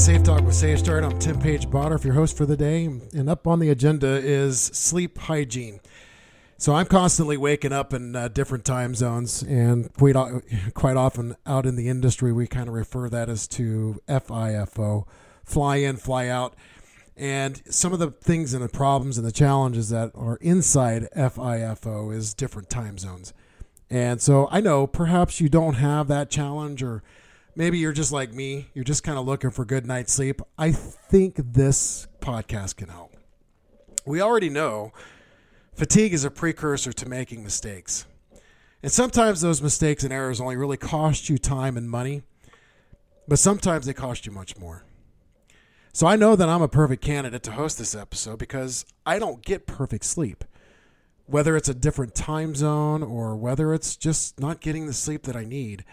Safe Talk with Safe Start. I'm Tim Page Bottorff, your host for the day. And up on the agenda is sleep hygiene. So I'm constantly waking up in uh, different time zones, and quite, quite often out in the industry, we kind of refer that as to FIFO, fly in, fly out. And some of the things and the problems and the challenges that are inside FIFO is different time zones. And so I know perhaps you don't have that challenge or – maybe you're just like me, you're just kind of looking for good night's sleep. I think this podcast can help. We already know fatigue is a precursor to making mistakes. And sometimes those mistakes and errors only really cost you time and money, but sometimes they cost you much more. So I know that I'm a perfect candidate to host this episode because I don't get perfect sleep. Whether it's a different time zone or whether it's just not getting the sleep that I need.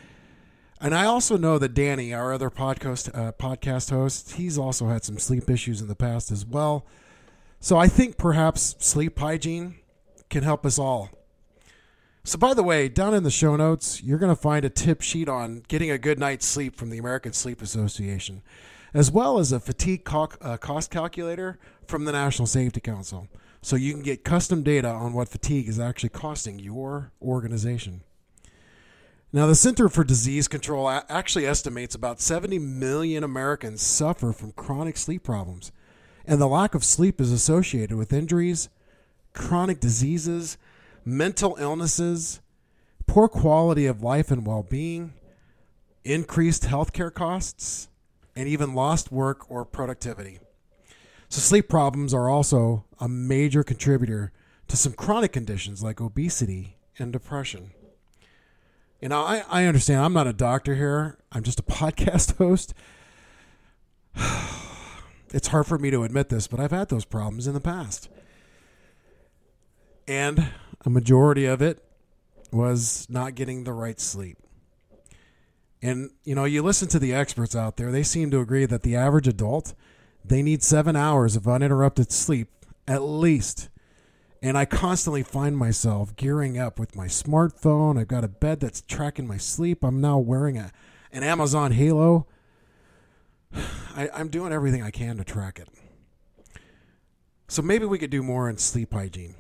And I also know that Danny, our other podcast uh, podcast host, he's also had some sleep issues in the past as well. So I think perhaps sleep hygiene can help us all. So by the way, down in the show notes, you're going to find a tip sheet on getting a good night's sleep from the American Sleep Association, as well as a fatigue co- uh, cost calculator from the National Safety Council. So you can get custom data on what fatigue is actually costing your organization. Now, the Center for Disease Control actually estimates about 70 million Americans suffer from chronic sleep problems, and the lack of sleep is associated with injuries, chronic diseases, mental illnesses, poor quality of life and well being, increased healthcare costs, and even lost work or productivity. So, sleep problems are also a major contributor to some chronic conditions like obesity and depression. You know, I, I understand. I'm not a doctor here. I'm just a podcast host. it's hard for me to admit this, but I've had those problems in the past. And a majority of it was not getting the right sleep. And you know, you listen to the experts out there, they seem to agree that the average adult, they need 7 hours of uninterrupted sleep at least and I constantly find myself gearing up with my smartphone. I've got a bed that's tracking my sleep. I'm now wearing a, an Amazon Halo. I, I'm doing everything I can to track it. So maybe we could do more in sleep hygiene.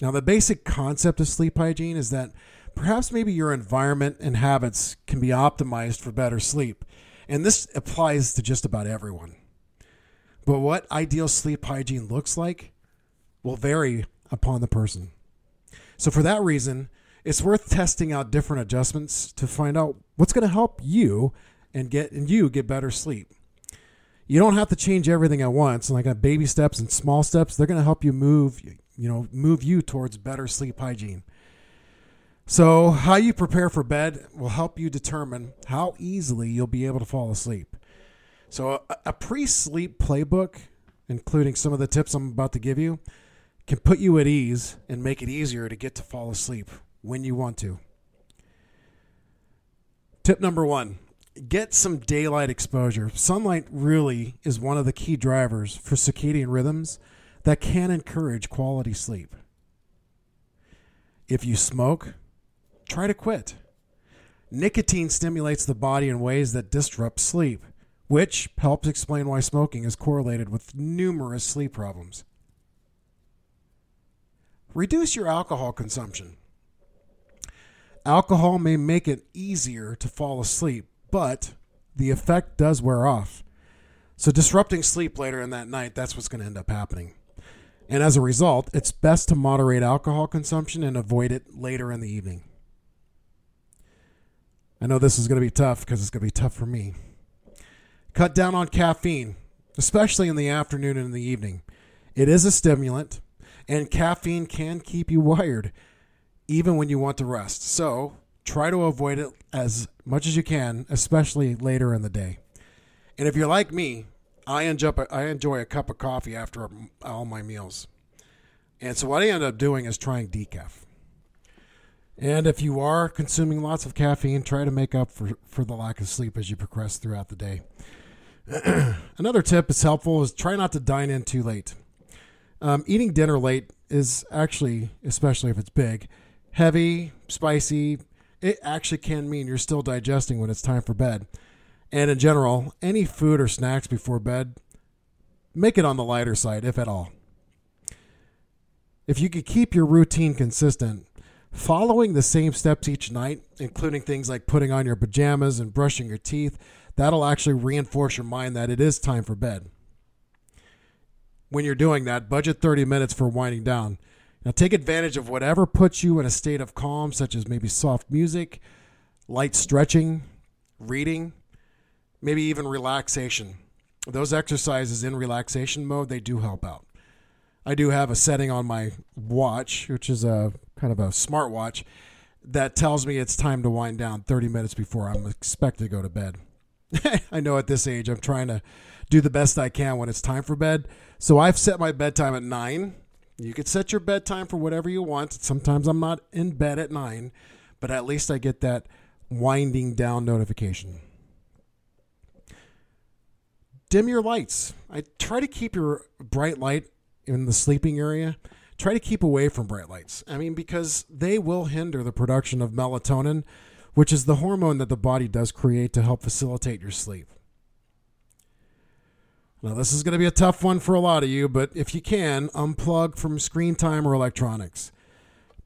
Now, the basic concept of sleep hygiene is that perhaps maybe your environment and habits can be optimized for better sleep. And this applies to just about everyone. But what ideal sleep hygiene looks like will vary upon the person. So, for that reason, it's worth testing out different adjustments to find out what's going to help you and get and you get better sleep. You don't have to change everything at once. Like a baby steps and small steps, they're going to help you move, you know, move you towards better sleep hygiene. So, how you prepare for bed will help you determine how easily you'll be able to fall asleep. So, a, a pre-sleep playbook, including some of the tips I'm about to give you, can put you at ease and make it easier to get to fall asleep when you want to. Tip number one get some daylight exposure. Sunlight really is one of the key drivers for circadian rhythms that can encourage quality sleep. If you smoke, try to quit. Nicotine stimulates the body in ways that disrupt sleep, which helps explain why smoking is correlated with numerous sleep problems. Reduce your alcohol consumption. Alcohol may make it easier to fall asleep, but the effect does wear off. So, disrupting sleep later in that night, that's what's going to end up happening. And as a result, it's best to moderate alcohol consumption and avoid it later in the evening. I know this is going to be tough because it's going to be tough for me. Cut down on caffeine, especially in the afternoon and in the evening. It is a stimulant, and caffeine can keep you wired even when you want to rest. So try to avoid it as much as you can, especially later in the day. And if you're like me, I enjoy, I enjoy a cup of coffee after all my meals. And so what I end up doing is trying decaf. And if you are consuming lots of caffeine, try to make up for, for the lack of sleep as you progress throughout the day. Another tip is helpful is try not to dine in too late. Um, eating dinner late is actually, especially if it's big, heavy, spicy. It actually can mean you're still digesting when it's time for bed. And in general, any food or snacks before bed, make it on the lighter side, if at all. If you could keep your routine consistent, following the same steps each night, including things like putting on your pajamas and brushing your teeth, that'll actually reinforce your mind that it is time for bed. When you're doing that, budget 30 minutes for winding down. Now, take advantage of whatever puts you in a state of calm, such as maybe soft music, light stretching, reading, maybe even relaxation. Those exercises in relaxation mode, they do help out. I do have a setting on my watch, which is a kind of a smartwatch, that tells me it's time to wind down 30 minutes before I'm expected to go to bed. I know at this age I'm trying to do the best I can when it's time for bed. So I've set my bedtime at 9. You could set your bedtime for whatever you want. Sometimes I'm not in bed at 9, but at least I get that winding down notification. Dim your lights. I try to keep your bright light in the sleeping area, try to keep away from bright lights. I mean, because they will hinder the production of melatonin, which is the hormone that the body does create to help facilitate your sleep. Now, this is going to be a tough one for a lot of you, but if you can, unplug from screen time or electronics.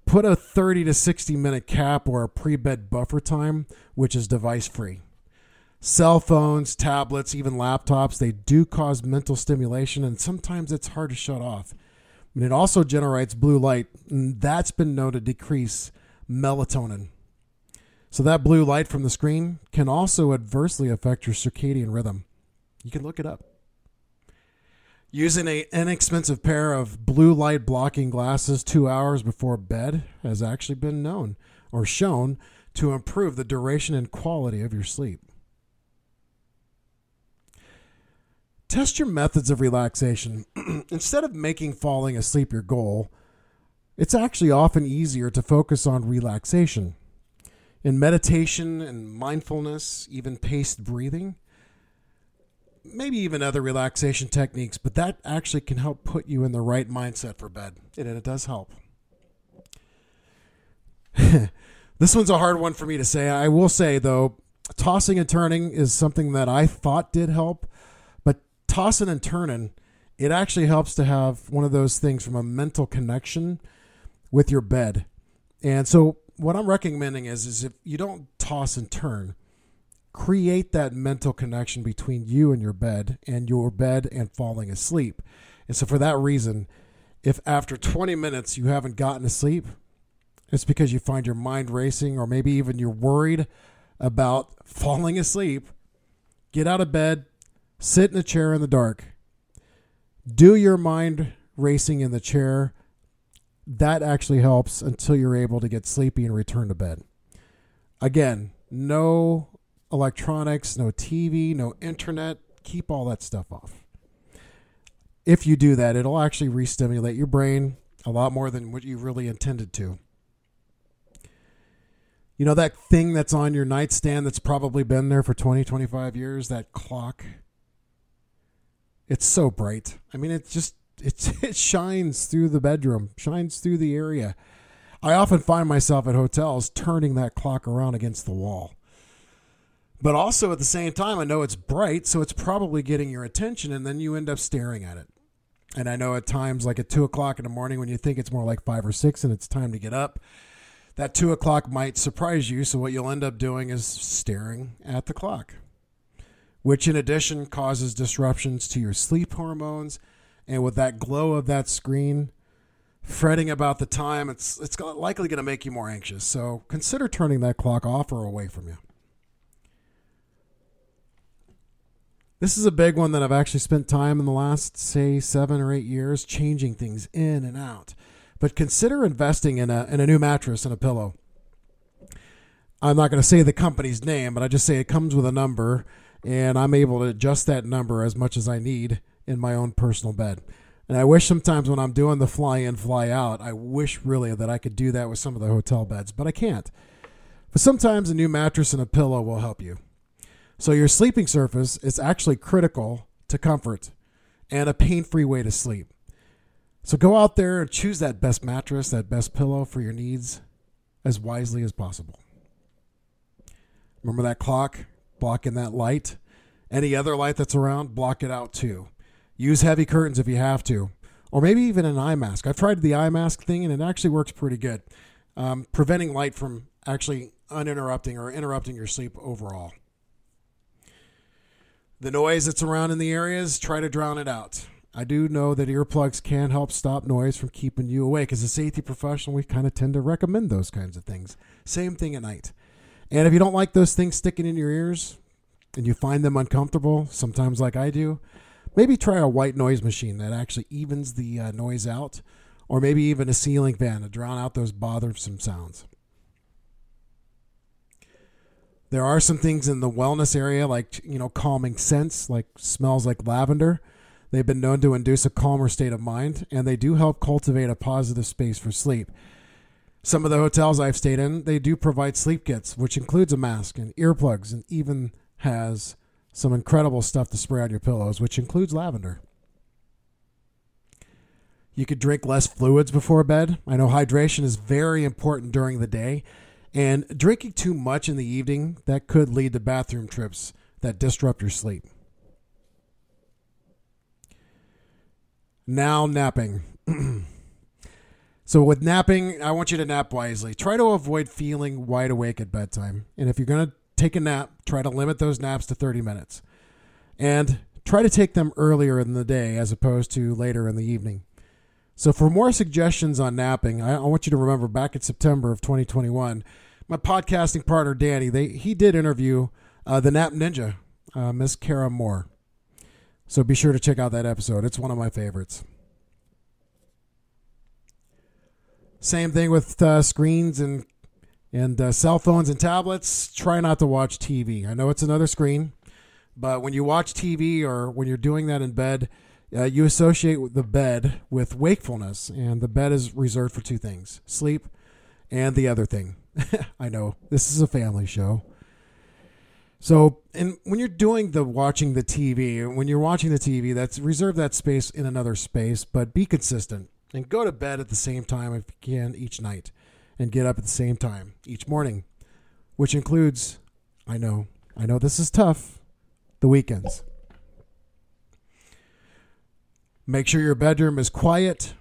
Put a 30 to 60 minute cap or a pre bed buffer time, which is device free. Cell phones, tablets, even laptops, they do cause mental stimulation, and sometimes it's hard to shut off. And it also generates blue light, and that's been known to decrease melatonin. So, that blue light from the screen can also adversely affect your circadian rhythm. You can look it up. Using an inexpensive pair of blue light blocking glasses two hours before bed has actually been known or shown to improve the duration and quality of your sleep. Test your methods of relaxation. Instead of making falling asleep your goal, it's actually often easier to focus on relaxation. In meditation and mindfulness, even paced breathing, maybe even other relaxation techniques, but that actually can help put you in the right mindset for bed. And it does help. this one's a hard one for me to say. I will say, though, tossing and turning is something that I thought did help but tossing and turning, it actually helps to have one of those things from a mental connection with your bed. And so what I'm recommending is is if you don't toss and turn, create that mental connection between you and your bed and your bed and falling asleep. And so for that reason, if after 20 minutes you haven't gotten to sleep, it's because you find your mind racing or maybe even you're worried about falling asleep. Get out of bed, Sit in a chair in the dark. Do your mind racing in the chair. That actually helps until you're able to get sleepy and return to bed. Again, no electronics, no TV, no internet. Keep all that stuff off. If you do that, it'll actually re-stimulate your brain a lot more than what you really intended to. You know that thing that's on your nightstand that's probably been there for 20, 25 years, that clock? It's so bright. I mean, it just it it shines through the bedroom, shines through the area. I often find myself at hotels turning that clock around against the wall. But also at the same time, I know it's bright, so it's probably getting your attention, and then you end up staring at it. And I know at times, like at two o'clock in the morning, when you think it's more like five or six and it's time to get up, that two o'clock might surprise you. So what you'll end up doing is staring at the clock which in addition causes disruptions to your sleep hormones. And with that glow of that screen, fretting about the time, it's it's likely going to make you more anxious. So consider turning that clock off or away from you. This is a big one that I've actually spent time in the last, say, seven or eight years changing things in and out. But consider investing in a, in a new mattress and a pillow. I'm not going to say the company's name, but I just say it comes with a number and I'm able to adjust that number as much as I need in my own personal bed. And I wish sometimes when I'm doing the fly in, fly out, I wish really that I could do that with some of the hotel beds, but I can't. But sometimes a new mattress and a pillow will help you. So your sleeping surface is actually critical to comfort and a pain-free way to sleep. So go out there and choose that best mattress, that best pillow for your needs as wisely as possible. Remember that clock? block in that light. Any other light that's around, block it out too. Use heavy curtains if you have to, or maybe even an eye mask. I've tried the eye mask thing and it actually works pretty good, um, preventing light from actually uninterrupting or interrupting your sleep overall. The noise that's around in the areas, try to drown it out. I do know that earplugs can help stop noise from keeping you awake. As a safety professional, we kind of tend to recommend those kinds of things. Same thing at night. And if you don't like those things sticking in your ears and you find them uncomfortable, sometimes like I do, maybe try a white noise machine that actually evens the uh, noise out, or maybe even a ceiling fan to drown out those bothersome sounds. There are some things in the wellness area, like you know, calming scents, like smells like lavender They've been known to induce a calmer state of mind, and they do help cultivate a positive space for sleep. Some of the hotels I've stayed in, they do provide sleep kits, which includes a mask and earplugs, and even has some incredible stuff to spray on your pillows, which includes lavender. You could drink less fluids before bed. I know hydration is very important during the day, and drinking too much in the evening that could lead to bathroom trips that disrupt your sleep. Now napping. so with napping, I want you to nap wisely. Try to avoid feeling wide awake at bedtime. And if you're going to take a nap, try to limit those naps to 30 minutes. And try to take them earlier in the day as opposed to later in the evening. So for more suggestions on napping, I, want you to remember back in September of 2021, my podcasting partner Danny, they he did interview uh, the Nap Ninja, uh, Miss Kara Moore. So be sure to check out that episode. It's one of my favorites. Same thing with uh, screens and and uh, cell phones and tablets. Try not to watch TV. I know it's another screen, but when you watch TV or when you're doing that in bed, uh, you associate the bed with wakefulness, and the bed is reserved for two things: sleep and the other thing. I know this is a family show. So, and when you're doing the watching the TV, when you're watching the TV, that's reserve that space in another space, but be consistent and go to bed at the same time if you can each night and get up at the same time each morning, which includes, I know, I know this is tough, the weekends. Make sure your bedroom is quiet,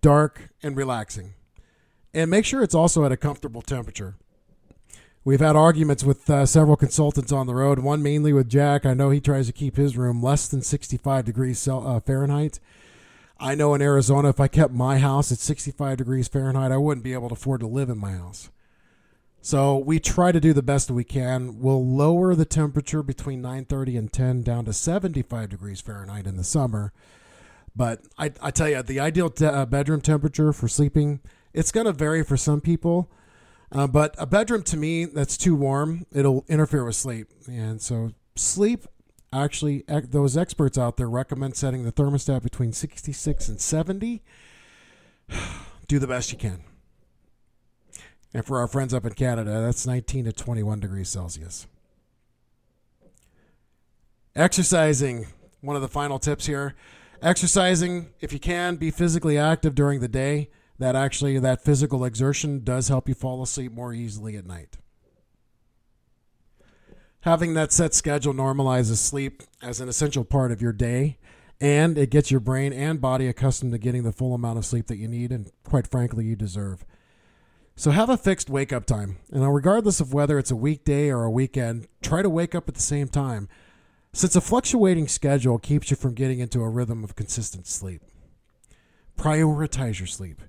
dark, and relaxing. And make sure it's also at a comfortable temperature. We've had arguments with uh, several consultants on the road. One mainly with Jack. I know he tries to keep his room less than 65 degrees uh, Fahrenheit. I know in Arizona, if I kept my house at 65 degrees Fahrenheit, I wouldn't be able to afford to live in my house. So we try to do the best that we can. We'll lower the temperature between 9:30 and 10 down to 75 degrees Fahrenheit in the summer. But I, I tell you, the ideal te- uh, bedroom temperature for sleeping, it's going to vary for some people. Uh, but a bedroom to me that's too warm, it'll interfere with sleep. And so sleep actually those experts out there recommend setting the thermostat between 66 and 70. Do the best you can. And for our friends up in Canada, that's 19 to 21 degrees Celsius. Exercising, one of the final tips here. Exercising, if you can, be physically active during the day that actually that physical exertion does help you fall asleep more easily at night. Having that set schedule normalizes sleep as an essential part of your day, and it gets your brain and body accustomed to getting the full amount of sleep that you need and, quite frankly, you deserve. So have a fixed wake up time. And regardless of whether it's a weekday or a weekend, try to wake up at the same time, since a fluctuating schedule keeps you from getting into a rhythm of consistent sleep. Prioritize your sleep.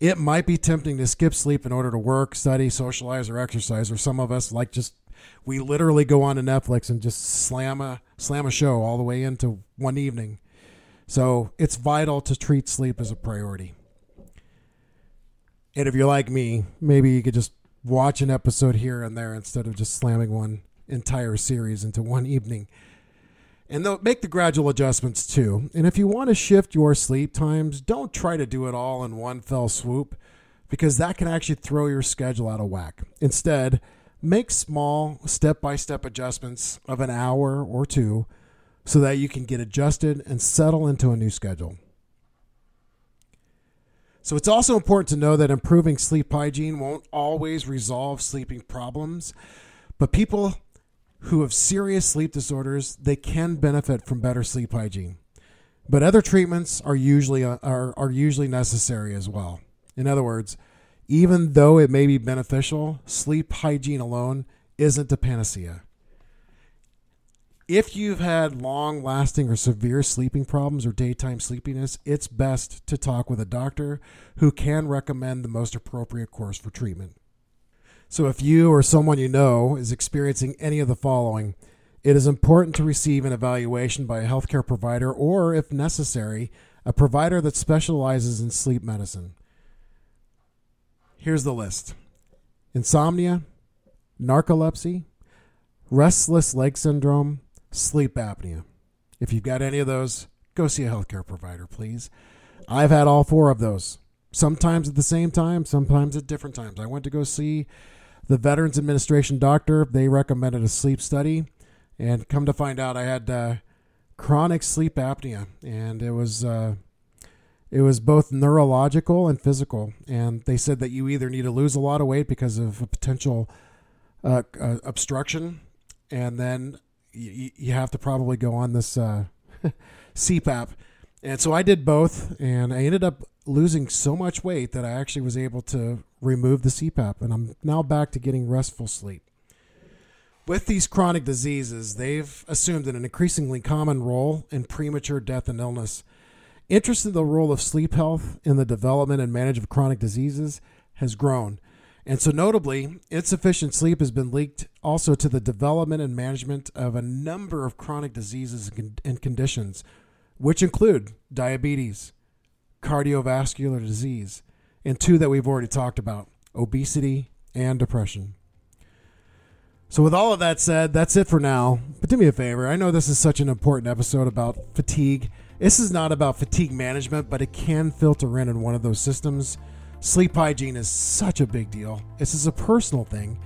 It might be tempting to skip sleep in order to work, study, socialize, or exercise. Or some of us like just we literally go on to Netflix and just slam a slam a show all the way into one evening. So it's vital to treat sleep as a priority. And if you're like me, maybe you could just watch an episode here and there instead of just slamming one entire series into one evening. And they'll make the gradual adjustments too. And if you want to shift your sleep times, don't try to do it all in one fell swoop because that can actually throw your schedule out of whack. Instead, make small step by step adjustments of an hour or two so that you can get adjusted and settle into a new schedule. So, it's also important to know that improving sleep hygiene won't always resolve sleeping problems, but people who have serious sleep disorders, they can benefit from better sleep hygiene. But other treatments are usually uh, are, are usually necessary as well. In other words, even though it may be beneficial, sleep hygiene alone isn't a panacea. If you've had long lasting or severe sleeping problems or daytime sleepiness, it's best to talk with a doctor who can recommend the most appropriate course for treatment. So, if you or someone you know is experiencing any of the following, it is important to receive an evaluation by a healthcare provider or, if necessary, a provider that specializes in sleep medicine. Here's the list insomnia, narcolepsy, restless leg syndrome, sleep apnea. If you've got any of those, go see a healthcare provider, please. I've had all four of those, sometimes at the same time, sometimes at different times. I went to go see the Veterans Administration doctor. They recommended a sleep study, and come to find out, I had uh, chronic sleep apnea, and it was. Uh, it was both neurological and physical, and they said that you either need to lose a lot of weight because of a potential uh, uh, obstruction, and then you, you have to probably go on this uh, CPAP. And so I did both, and I ended up losing so much weight that I actually was able to remove the CPAP, and I'm now back to getting restful sleep. With these chronic diseases, they've assumed an increasingly common role in premature death and illness. Interest in the role of sleep health in the development and management of chronic diseases has grown. And so, notably, insufficient sleep has been linked also to the development and management of a number of chronic diseases and conditions, which include diabetes, cardiovascular disease, and two that we've already talked about obesity and depression. So, with all of that said, that's it for now. But do me a favor. I know this is such an important episode about fatigue. This is not about fatigue management, but it can filter in in one of those systems sleep hygiene is such a big deal. This is a personal thing.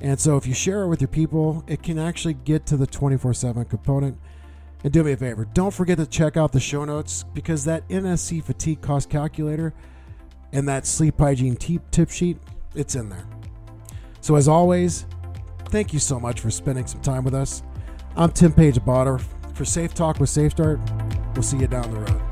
And so if you share it with your people, it can actually get to the 24 7 component. And do me a favor, don't forget to check out the show notes because that NSC fatigue cost calculator and that sleep hygiene tip sheet, it's in there. So as always, thank you so much for spending some time with us. I'm Tim Page Bottorff for Safe Talk with Safe Start. We'll see you down the road.